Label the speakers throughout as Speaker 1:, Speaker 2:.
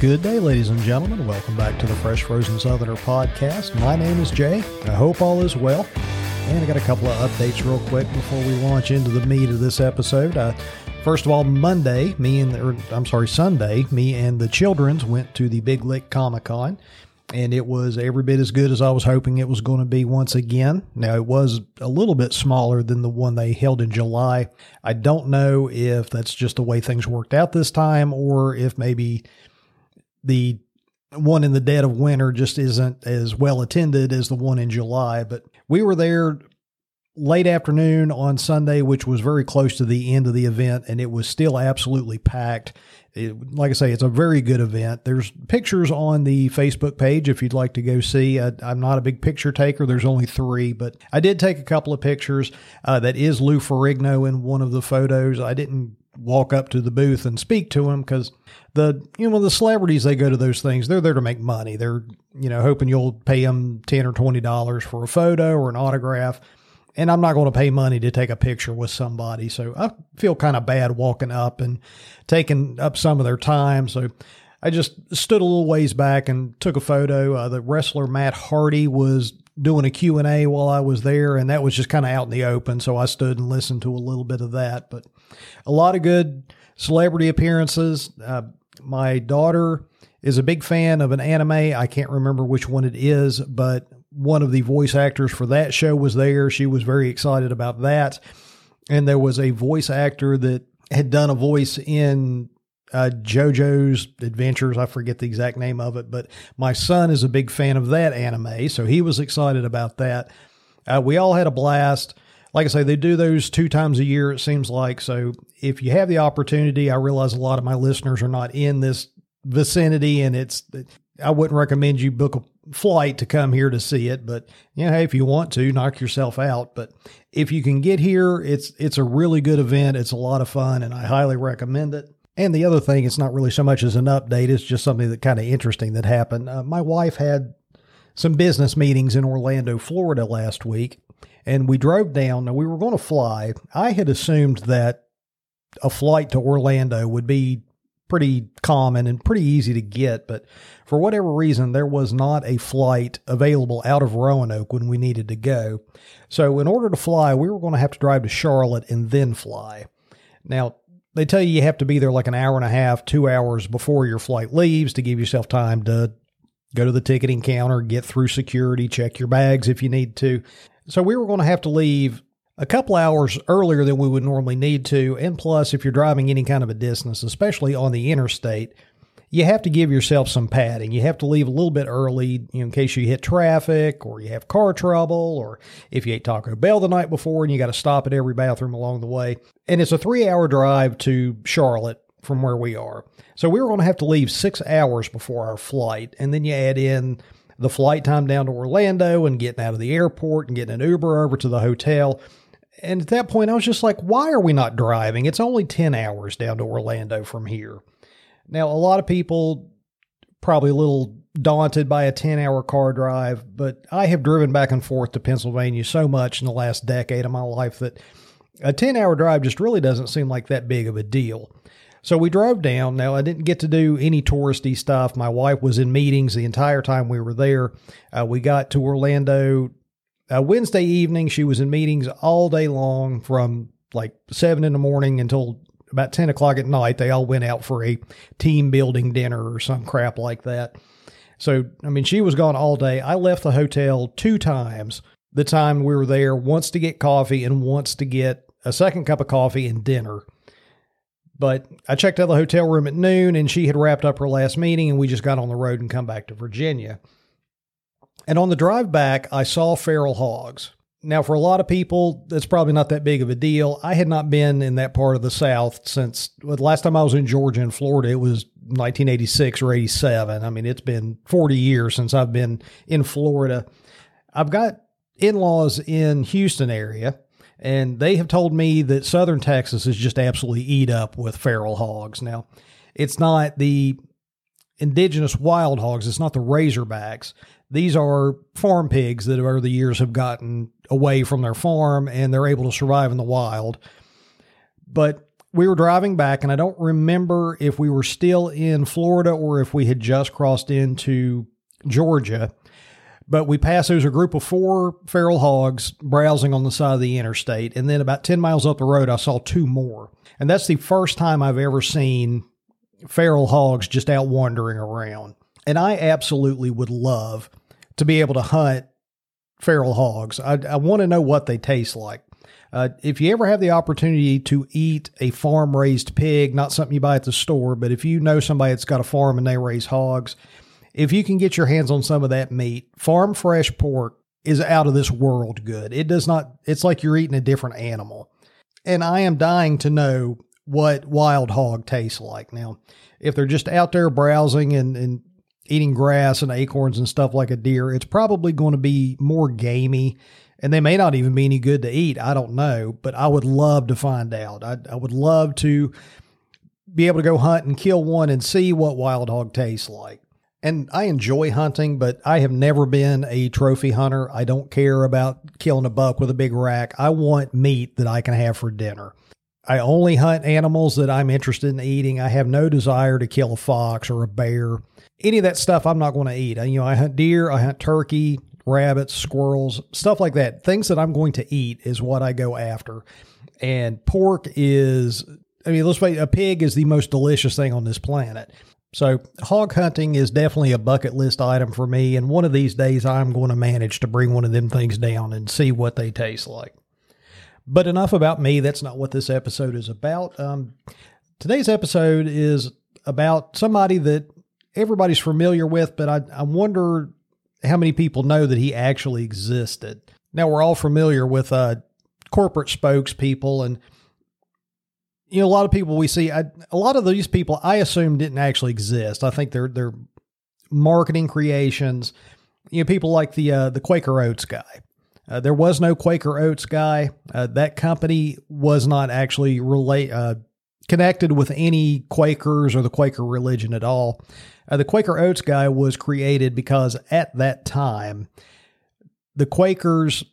Speaker 1: Good day, ladies and gentlemen. Welcome back to the Fresh Frozen Southerner podcast. My name is Jay. I hope all is well. And I got a couple of updates real quick before we launch into the meat of this episode. Uh, first of all, Monday, me and, or, I'm sorry, Sunday, me and the children's went to the Big Lick Comic Con and it was every bit as good as I was hoping it was going to be once again. Now, it was a little bit smaller than the one they held in July. I don't know if that's just the way things worked out this time or if maybe the one in the dead of winter just isn't as well attended as the one in July. But we were there late afternoon on Sunday, which was very close to the end of the event, and it was still absolutely packed. It, like I say, it's a very good event. There's pictures on the Facebook page if you'd like to go see. I, am not a big picture taker. There's only three, but I did take a couple of pictures. Uh, that is Lou Ferrigno in one of the photos. I didn't walk up to the booth and speak to him because the you know the celebrities they go to those things they're there to make money they're you know hoping you'll pay them 10 or 20 dollars for a photo or an autograph and I'm not going to pay money to take a picture with somebody. So I feel kind of bad walking up and taking up some of their time. So I just stood a little ways back and took a photo. Uh, the wrestler Matt Hardy was doing a Q&A while I was there and that was just kind of out in the open. So I stood and listened to a little bit of that, but a lot of good celebrity appearances. Uh, my daughter is a big fan of an anime. I can't remember which one it is, but one of the voice actors for that show was there. She was very excited about that. And there was a voice actor that had done a voice in uh, JoJo's Adventures. I forget the exact name of it, but my son is a big fan of that anime. So he was excited about that. Uh, we all had a blast. Like I say, they do those two times a year, it seems like. So if you have the opportunity, I realize a lot of my listeners are not in this vicinity and it's, I wouldn't recommend you book a flight to come here to see it, but you know, hey, if you want to, knock yourself out. But if you can get here, it's it's a really good event. It's a lot of fun, and I highly recommend it. And the other thing, it's not really so much as an update; it's just something that kind of interesting that happened. Uh, my wife had some business meetings in Orlando, Florida last week, and we drove down. Now we were going to fly. I had assumed that a flight to Orlando would be pretty common and pretty easy to get, but for whatever reason, there was not a flight available out of Roanoke when we needed to go. So, in order to fly, we were going to have to drive to Charlotte and then fly. Now, they tell you you have to be there like an hour and a half, two hours before your flight leaves to give yourself time to go to the ticketing counter, get through security, check your bags if you need to. So, we were going to have to leave a couple hours earlier than we would normally need to. And plus, if you're driving any kind of a distance, especially on the interstate, you have to give yourself some padding. You have to leave a little bit early you know, in case you hit traffic or you have car trouble or if you ate Taco Bell the night before and you got to stop at every bathroom along the way. And it's a three hour drive to Charlotte from where we are. So we were going to have to leave six hours before our flight. And then you add in the flight time down to Orlando and getting out of the airport and getting an Uber over to the hotel. And at that point, I was just like, why are we not driving? It's only 10 hours down to Orlando from here. Now, a lot of people probably a little daunted by a 10 hour car drive, but I have driven back and forth to Pennsylvania so much in the last decade of my life that a 10 hour drive just really doesn't seem like that big of a deal. So we drove down. Now, I didn't get to do any touristy stuff. My wife was in meetings the entire time we were there. Uh, we got to Orlando uh, Wednesday evening. She was in meetings all day long from like seven in the morning until about 10 o'clock at night, they all went out for a team building dinner or some crap like that. So, I mean, she was gone all day. I left the hotel two times the time we were there, once to get coffee and once to get a second cup of coffee and dinner. But I checked out the hotel room at noon and she had wrapped up her last meeting and we just got on the road and come back to Virginia. And on the drive back, I saw feral hogs. Now, for a lot of people, that's probably not that big of a deal. I had not been in that part of the South since well, the last time I was in Georgia and Florida, it was 1986 or 87. I mean, it's been 40 years since I've been in Florida. I've got in laws in Houston area, and they have told me that southern Texas is just absolutely eat up with feral hogs. Now, it's not the indigenous wild hogs, it's not the razorbacks. These are farm pigs that over the years have gotten away from their farm and they're able to survive in the wild. But we were driving back, and I don't remember if we were still in Florida or if we had just crossed into Georgia. But we passed, there was a group of four feral hogs browsing on the side of the interstate. And then about 10 miles up the road, I saw two more. And that's the first time I've ever seen feral hogs just out wandering around. And I absolutely would love to be able to hunt feral hogs. I, I want to know what they taste like. Uh, if you ever have the opportunity to eat a farm raised pig, not something you buy at the store, but if you know somebody that's got a farm and they raise hogs, if you can get your hands on some of that meat, farm fresh pork is out of this world good. It does not, it's like you're eating a different animal. And I am dying to know what wild hog tastes like. Now, if they're just out there browsing and, and eating grass and acorns and stuff like a deer, it's probably going to be more gamey and they may not even be any good to eat. I don't know, but I would love to find out. I, I would love to be able to go hunt and kill one and see what wild hog tastes like. And I enjoy hunting, but I have never been a trophy hunter. I don't care about killing a buck with a big rack. I want meat that I can have for dinner. I only hunt animals that I'm interested in eating. I have no desire to kill a fox or a bear. Any of that stuff I'm not going to eat. You know, I hunt deer, I hunt turkey, rabbits, squirrels, stuff like that. Things that I'm going to eat is what I go after. And pork is, I mean, let's say a pig is the most delicious thing on this planet. So, hog hunting is definitely a bucket list item for me. And one of these days, I'm going to manage to bring one of them things down and see what they taste like. But enough about me. That's not what this episode is about. Um, today's episode is about somebody that everybody's familiar with, but I, I wonder how many people know that he actually existed. Now, we're all familiar with uh, corporate spokespeople and you know, a lot of people we see, I, a lot of these people, I assume didn't actually exist. I think they're they're marketing creations. You know, people like the uh, the Quaker Oats guy. Uh, there was no Quaker Oats guy. Uh, that company was not actually relate uh, connected with any Quakers or the Quaker religion at all. Uh, the Quaker Oats guy was created because at that time, the Quakers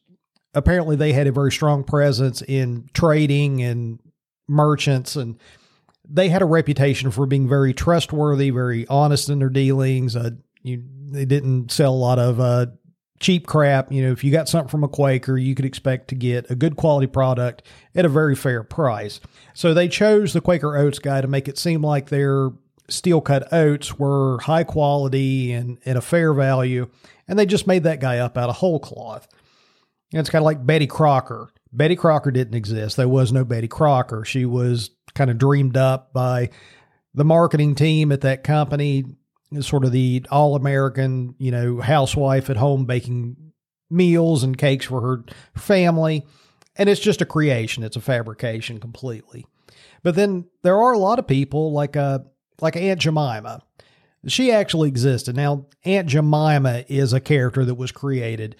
Speaker 1: apparently they had a very strong presence in trading and merchants and they had a reputation for being very trustworthy, very honest in their dealings. Uh, you, they didn't sell a lot of uh, cheap crap. You know, if you got something from a Quaker, you could expect to get a good quality product at a very fair price. So they chose the Quaker Oats guy to make it seem like their steel cut oats were high quality and at a fair value. And they just made that guy up out of whole cloth. And it's kind of like Betty Crocker. Betty Crocker didn't exist. There was no Betty Crocker. She was kind of dreamed up by the marketing team at that company, sort of the all American, you know, housewife at home baking meals and cakes for her family. And it's just a creation, it's a fabrication completely. But then there are a lot of people like uh like Aunt Jemima. She actually existed. Now, Aunt Jemima is a character that was created,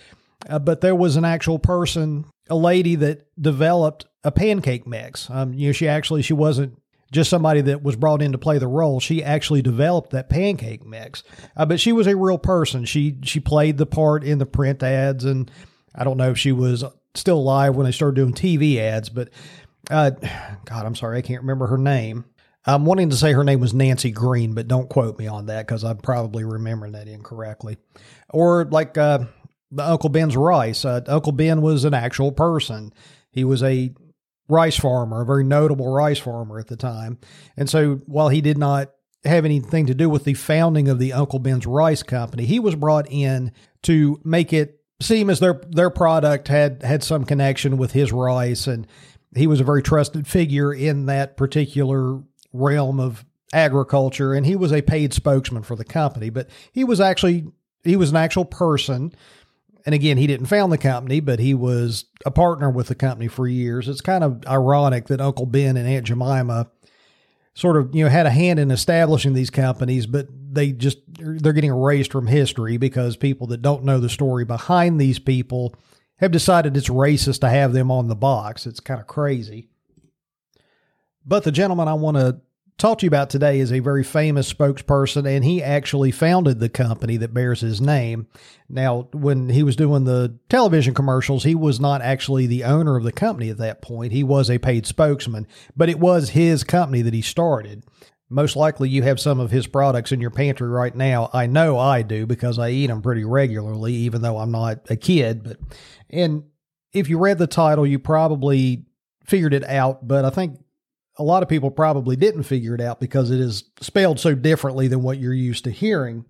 Speaker 1: uh, but there was an actual person a lady that developed a pancake mix. Um, you know, she actually she wasn't just somebody that was brought in to play the role. She actually developed that pancake mix. Uh, but she was a real person. She she played the part in the print ads, and I don't know if she was still alive when they started doing TV ads. But uh, God, I'm sorry, I can't remember her name. I'm wanting to say her name was Nancy Green, but don't quote me on that because I'm probably remembering that incorrectly. Or like uh, Uncle Ben's rice. Uh, Uncle Ben was an actual person. He was a rice farmer, a very notable rice farmer at the time. And so while he did not have anything to do with the founding of the Uncle Ben's Rice Company, he was brought in to make it seem as their their product had had some connection with his rice and he was a very trusted figure in that particular realm of agriculture and he was a paid spokesman for the company but he was actually he was an actual person and again, he didn't found the company, but he was a partner with the company for years. It's kind of ironic that Uncle Ben and Aunt Jemima sort of, you know, had a hand in establishing these companies, but they just they're getting erased from history because people that don't know the story behind these people have decided it's racist to have them on the box. It's kind of crazy. But the gentleman I want to talk to you about today is a very famous spokesperson, and he actually founded the company that bears his name. Now, when he was doing the television commercials, he was not actually the owner of the company at that point. He was a paid spokesman, but it was his company that he started. Most likely, you have some of his products in your pantry right now. I know I do because I eat them pretty regularly, even though I'm not a kid. But, and if you read the title, you probably figured it out. But I think a lot of people probably didn't figure it out because it is spelled so differently than what you're used to hearing.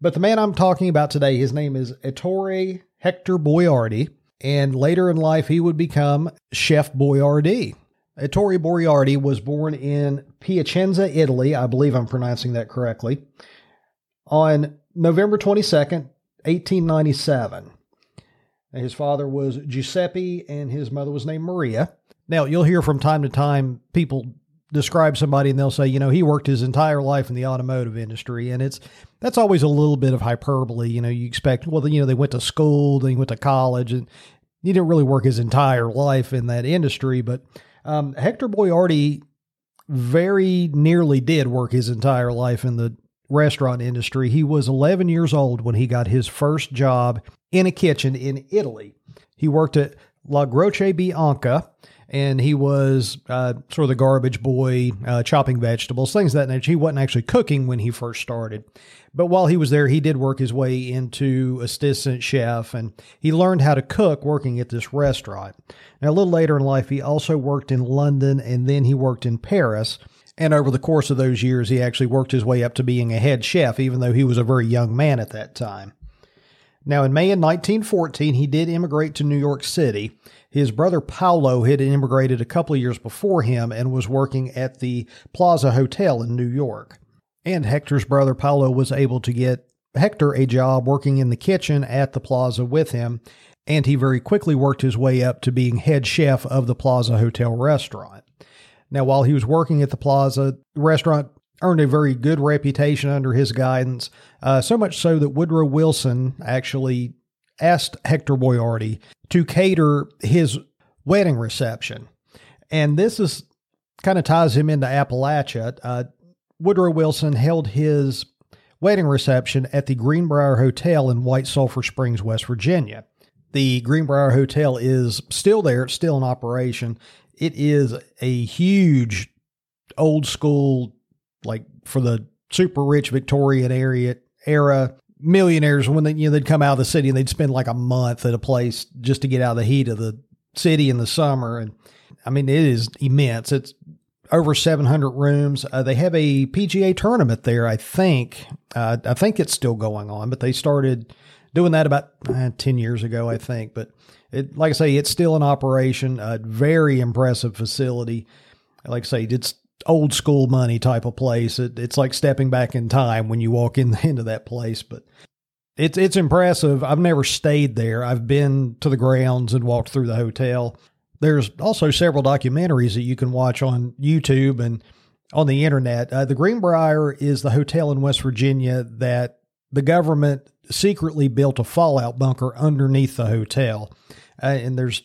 Speaker 1: But the man I'm talking about today, his name is Ettore Hector Boiardi, and later in life he would become Chef Boyardee. Ettore Boiardi was born in Piacenza, Italy. I believe I'm pronouncing that correctly. On November 22nd, 1897. His father was Giuseppe and his mother was named Maria. Now, you'll hear from time to time people describe somebody and they'll say, you know, he worked his entire life in the automotive industry. And it's, that's always a little bit of hyperbole. You know, you expect, well, you know, they went to school, they went to college, and he didn't really work his entire life in that industry. But um, Hector Boiardi very nearly did work his entire life in the restaurant industry. He was 11 years old when he got his first job in a kitchen in Italy. He worked at La Croce Bianca, and he was uh, sort of the garbage boy, uh, chopping vegetables, things that nature. He wasn't actually cooking when he first started. But while he was there, he did work his way into assistant chef and he learned how to cook working at this restaurant. Now, a little later in life, he also worked in London and then he worked in Paris. And over the course of those years, he actually worked his way up to being a head chef, even though he was a very young man at that time. Now, in May of 1914, he did immigrate to New York City. His brother Paolo had immigrated a couple of years before him and was working at the Plaza Hotel in New York. And Hector's brother Paolo was able to get Hector a job working in the kitchen at the Plaza with him, and he very quickly worked his way up to being head chef of the Plaza Hotel restaurant. Now, while he was working at the Plaza, the restaurant earned a very good reputation under his guidance, uh, so much so that Woodrow Wilson actually asked Hector Boiardi to cater his wedding reception. And this is kind of ties him into Appalachia. Uh, Woodrow Wilson held his wedding reception at the Greenbrier Hotel in White Sulphur Springs, West Virginia. The Greenbrier Hotel is still there, it's still in operation. It is a huge old school, like for the super rich Victorian area era millionaires when they you know they'd come out of the city and they'd spend like a month at a place just to get out of the heat of the city in the summer and I mean it is immense. It's over 700 rooms. Uh, they have a PGA tournament there, I think. Uh, I think it's still going on, but they started doing that about uh, 10 years ago, I think. But it, like I say, it's still in operation. A very impressive facility. Like I say, it's old school money type of place. It, it's like stepping back in time when you walk in, into that place. But it's it's impressive. I've never stayed there. I've been to the grounds and walked through the hotel. There's also several documentaries that you can watch on YouTube and on the internet. Uh, the Greenbrier is the hotel in West Virginia that the government secretly built a fallout bunker underneath the hotel. Uh, and there's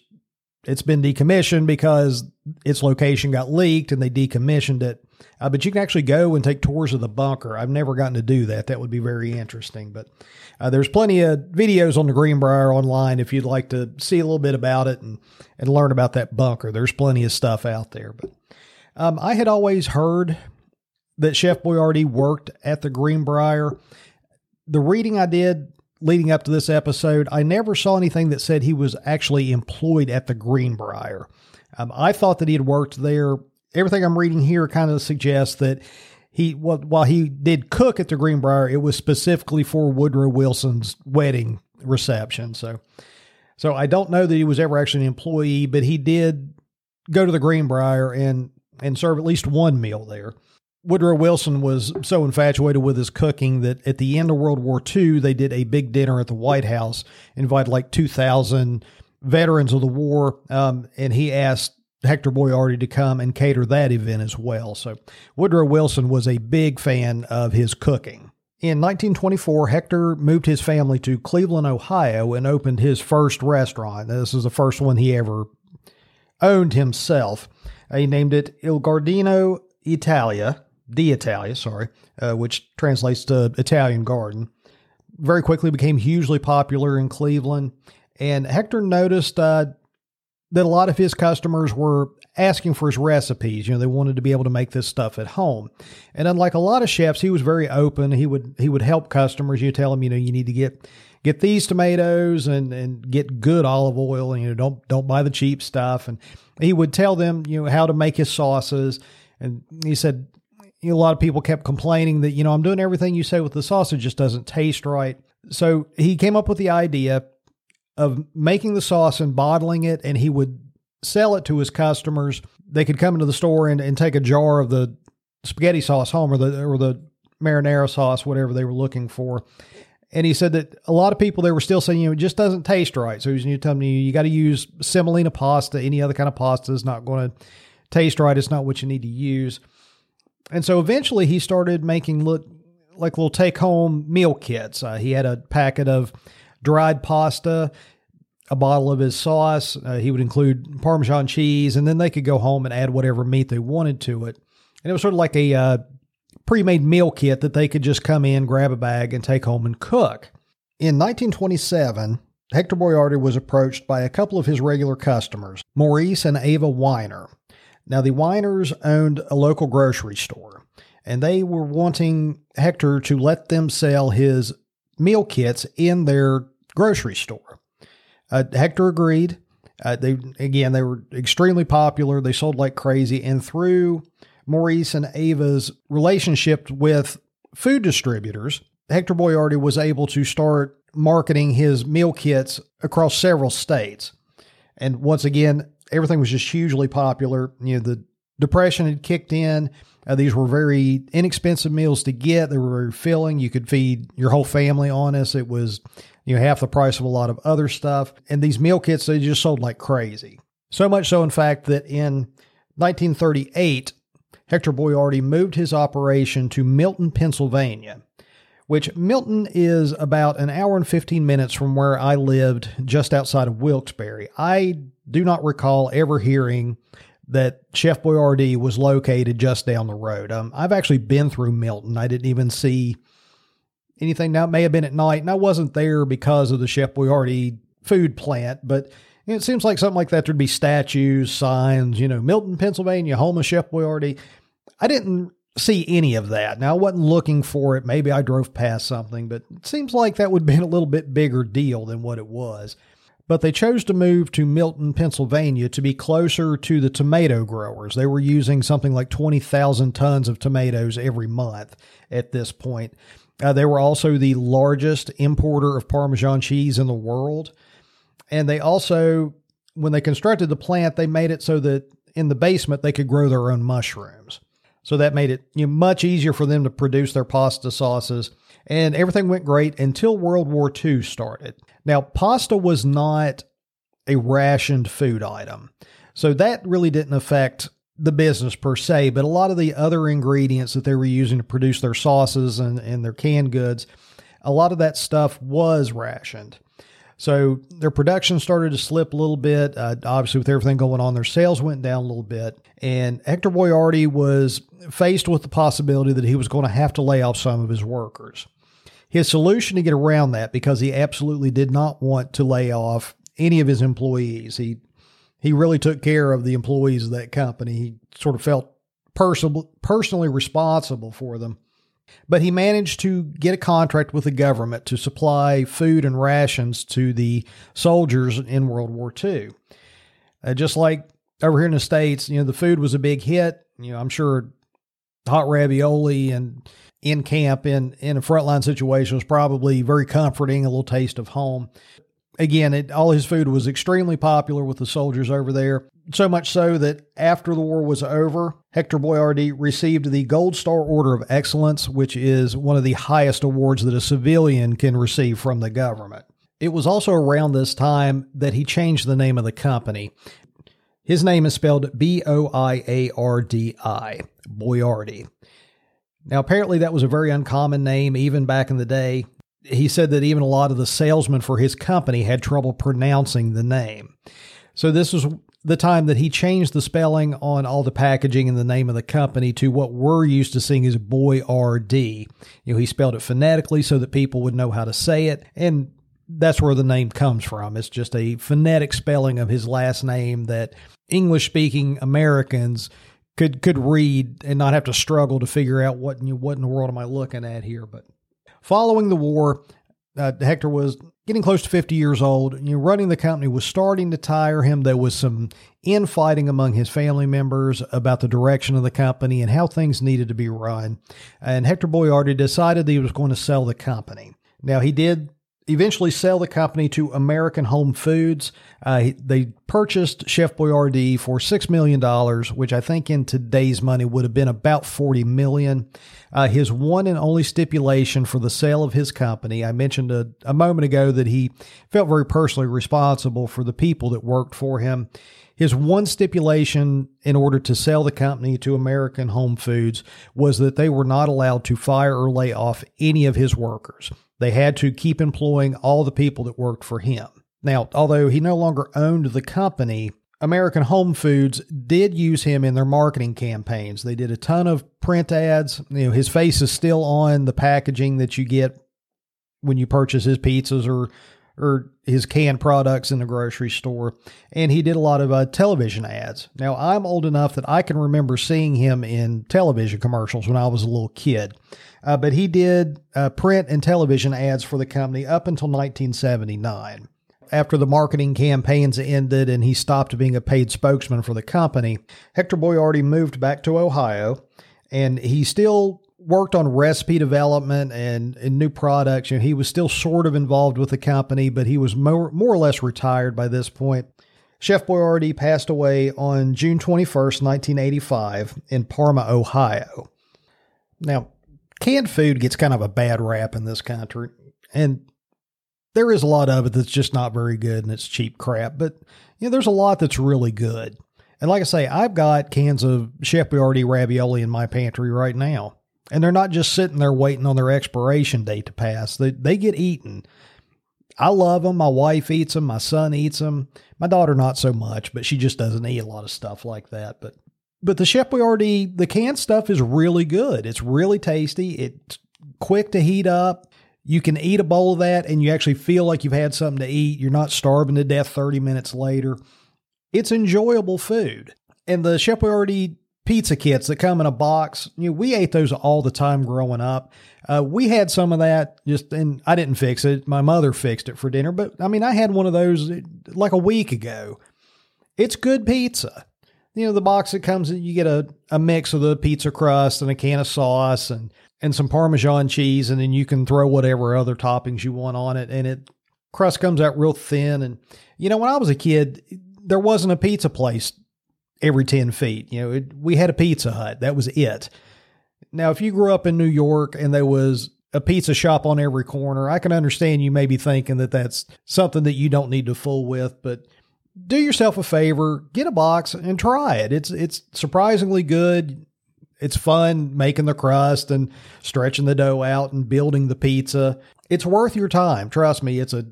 Speaker 1: it's been decommissioned because its location got leaked and they decommissioned it. Uh, but you can actually go and take tours of the bunker. I've never gotten to do that. That would be very interesting. But uh, there's plenty of videos on the Greenbrier online if you'd like to see a little bit about it and, and learn about that bunker. There's plenty of stuff out there. But um, I had always heard that Chef Boyardee worked at the Greenbrier. The reading I did leading up to this episode, I never saw anything that said he was actually employed at the Greenbrier. Um, I thought that he had worked there. Everything I'm reading here kind of suggests that he, well, while he did cook at the Greenbrier, it was specifically for Woodrow Wilson's wedding reception. So, so I don't know that he was ever actually an employee, but he did go to the Greenbrier and and serve at least one meal there. Woodrow Wilson was so infatuated with his cooking that at the end of World War II, they did a big dinner at the White House, invited like 2,000 veterans of the war, um, and he asked Hector Boiardi to come and cater that event as well. So Woodrow Wilson was a big fan of his cooking. In 1924, Hector moved his family to Cleveland, Ohio, and opened his first restaurant. This is the first one he ever owned himself. He named it Il Giardino Italia, d'Italia, sorry, uh, which translates to Italian garden, very quickly became hugely popular in Cleveland. And Hector noticed uh, that a lot of his customers were asking for his recipes. You know, they wanted to be able to make this stuff at home. And unlike a lot of chefs, he was very open. He would he would help customers. You tell them, you know, you need to get get these tomatoes and and get good olive oil. And, you know, don't don't buy the cheap stuff. And he would tell them, you know, how to make his sauces. And he said, a lot of people kept complaining that you know I'm doing everything you say with the sauce, it just doesn't taste right. So he came up with the idea of making the sauce and bottling it, and he would sell it to his customers. They could come into the store and, and take a jar of the spaghetti sauce home or the or the marinara sauce, whatever they were looking for. And he said that a lot of people they were still saying, you know, it just doesn't taste right. So he's telling me you got to use semolina pasta. Any other kind of pasta is not going to taste right. It's not what you need to use. And so eventually he started making look like little take home meal kits. Uh, he had a packet of dried pasta, a bottle of his sauce. Uh, he would include Parmesan cheese, and then they could go home and add whatever meat they wanted to it. And it was sort of like a uh, pre made meal kit that they could just come in, grab a bag, and take home and cook. In 1927, Hector Boiardi was approached by a couple of his regular customers, Maurice and Ava Weiner. Now, the Weiners owned a local grocery store, and they were wanting Hector to let them sell his meal kits in their grocery store. Uh, Hector agreed. Uh, they again, they were extremely popular. They sold like crazy, and through Maurice and Ava's relationship with food distributors, Hector Boiardi was able to start marketing his meal kits across several states. And once again, everything was just hugely popular. You know, the depression had kicked in. Uh, these were very inexpensive meals to get. They were very filling. You could feed your whole family on this. It was, you know, half the price of a lot of other stuff. And these meal kits, they just sold like crazy. So much so, in fact, that in 1938, Hector Boiardi moved his operation to Milton, Pennsylvania, which Milton is about an hour and 15 minutes from where I lived just outside of Wilkes-Barre. I do not recall ever hearing that Chef Boyardee was located just down the road. Um, I've actually been through Milton. I didn't even see anything. Now, it may have been at night, and I wasn't there because of the Chef Boyardee food plant, but it seems like something like that. There'd be statues, signs, you know, Milton, Pennsylvania, home of Chef Boyardee. I didn't see any of that. Now, I wasn't looking for it. Maybe I drove past something, but it seems like that would be a little bit bigger deal than what it was but they chose to move to Milton, Pennsylvania to be closer to the tomato growers. They were using something like 20,000 tons of tomatoes every month at this point. Uh, they were also the largest importer of Parmesan cheese in the world. And they also, when they constructed the plant, they made it so that in the basement they could grow their own mushrooms. So that made it you know, much easier for them to produce their pasta sauces. And everything went great until World War II started. Now, pasta was not a rationed food item. So that really didn't affect the business per se, but a lot of the other ingredients that they were using to produce their sauces and, and their canned goods, a lot of that stuff was rationed. So their production started to slip a little bit. Uh, obviously, with everything going on, their sales went down a little bit. And Hector Boiardi was faced with the possibility that he was going to have to lay off some of his workers. His solution to get around that, because he absolutely did not want to lay off any of his employees, he he really took care of the employees of that company. He sort of felt person, personally responsible for them. But he managed to get a contract with the government to supply food and rations to the soldiers in World War II. Uh, just like over here in the States, you know, the food was a big hit. You know, I'm sure hot ravioli and in camp in in a frontline situation was probably very comforting, a little taste of home. Again, it, all his food was extremely popular with the soldiers over there. So much so that after the war was over, Hector Boiardi received the Gold Star Order of Excellence, which is one of the highest awards that a civilian can receive from the government. It was also around this time that he changed the name of the company. His name is spelled B O I A R D I, Boiardi. Now, apparently, that was a very uncommon name even back in the day. He said that even a lot of the salesmen for his company had trouble pronouncing the name. So, this was the time that he changed the spelling on all the packaging and the name of the company to what we're used to seeing as Boyardee. You know, he spelled it phonetically so that people would know how to say it. And that's where the name comes from. It's just a phonetic spelling of his last name that English speaking Americans could could read and not have to struggle to figure out what what in the world am I looking at here. But following the war, uh, Hector was getting close to 50 years old. You know, running the company was starting to tire him. There was some infighting among his family members about the direction of the company and how things needed to be run. And Hector Boiardi decided that he was going to sell the company. Now, he did eventually sell the company to American Home Foods. Uh, they purchased Chef Boyardee for $6 million, which I think in today's money would have been about 40 million. Uh, his one and only stipulation for the sale of his company, I mentioned a, a moment ago that he felt very personally responsible for the people that worked for him. His one stipulation in order to sell the company to American Home Foods was that they were not allowed to fire or lay off any of his workers. They had to keep employing all the people that worked for him. Now, although he no longer owned the company, American Home Foods did use him in their marketing campaigns. They did a ton of print ads. You know, his face is still on the packaging that you get when you purchase his pizzas or or his canned products in the grocery store. And he did a lot of uh, television ads. Now, I'm old enough that I can remember seeing him in television commercials when I was a little kid. Uh, but he did uh, print and television ads for the company up until 1979. After the marketing campaigns ended and he stopped being a paid spokesman for the company, Hector Boiardi moved back to Ohio and he still worked on recipe development and, and new products. You know, he was still sort of involved with the company, but he was more, more or less retired by this point. Chef Boyardee passed away on June 21st, 1985, in Parma, Ohio. Now, canned food gets kind of a bad rap in this country, and there is a lot of it that's just not very good and it's cheap crap, but you know, there's a lot that's really good. And like I say, I've got cans of Chef Boyardee ravioli in my pantry right now. And they're not just sitting there waiting on their expiration date to pass. They, they get eaten. I love them. My wife eats them. My son eats them. My daughter not so much, but she just doesn't eat a lot of stuff like that. But but the Chef Boyardee, the canned stuff is really good. It's really tasty. It's quick to heat up. You can eat a bowl of that and you actually feel like you've had something to eat. You're not starving to death 30 minutes later. It's enjoyable food. And the Chef Boyardee pizza kits that come in a box. You know, we ate those all the time growing up. Uh, we had some of that just, and I didn't fix it. My mother fixed it for dinner, but I mean, I had one of those like a week ago. It's good pizza. You know, the box that comes, you get a, a mix of the pizza crust and a can of sauce and, and some Parmesan cheese, and then you can throw whatever other toppings you want on it. And it crust comes out real thin. And, you know, when I was a kid, there wasn't a pizza place every 10 feet. You know, it, we had a Pizza Hut. That was it. Now, if you grew up in New York and there was a pizza shop on every corner, I can understand you may be thinking that that's something that you don't need to fool with, but do yourself a favor, get a box and try it. It's it's surprisingly good. It's fun making the crust and stretching the dough out and building the pizza. It's worth your time. Trust me, it's a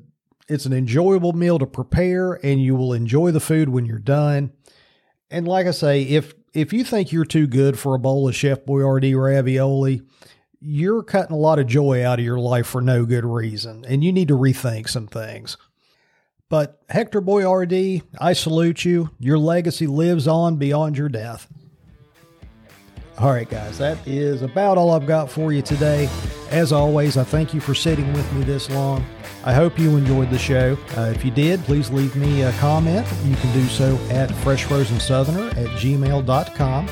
Speaker 1: it's an enjoyable meal to prepare and you will enjoy the food when you're done. And like I say, if if you think you're too good for a bowl of Chef Boyardee ravioli, you're cutting a lot of joy out of your life for no good reason, and you need to rethink some things. But Hector Boyardee, I salute you. Your legacy lives on beyond your death. All right, guys, that is about all I've got for you today. As always, I thank you for sitting with me this long. I hope you enjoyed the show. Uh, if you did, please leave me a comment. You can do so at freshfrozensoutherner at gmail.com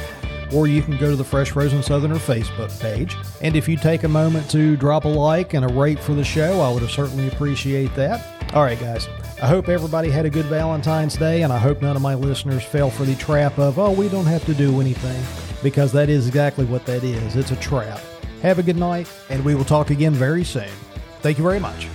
Speaker 1: or you can go to the Fresh Frozen Southerner Facebook page. And if you take a moment to drop a like and a rate for the show, I would have certainly appreciate that. All right, guys. I hope everybody had a good Valentine's Day, and I hope none of my listeners fell for the trap of, oh, we don't have to do anything because that is exactly what that is. It's a trap. Have a good night, and we will talk again very soon. Thank you very much.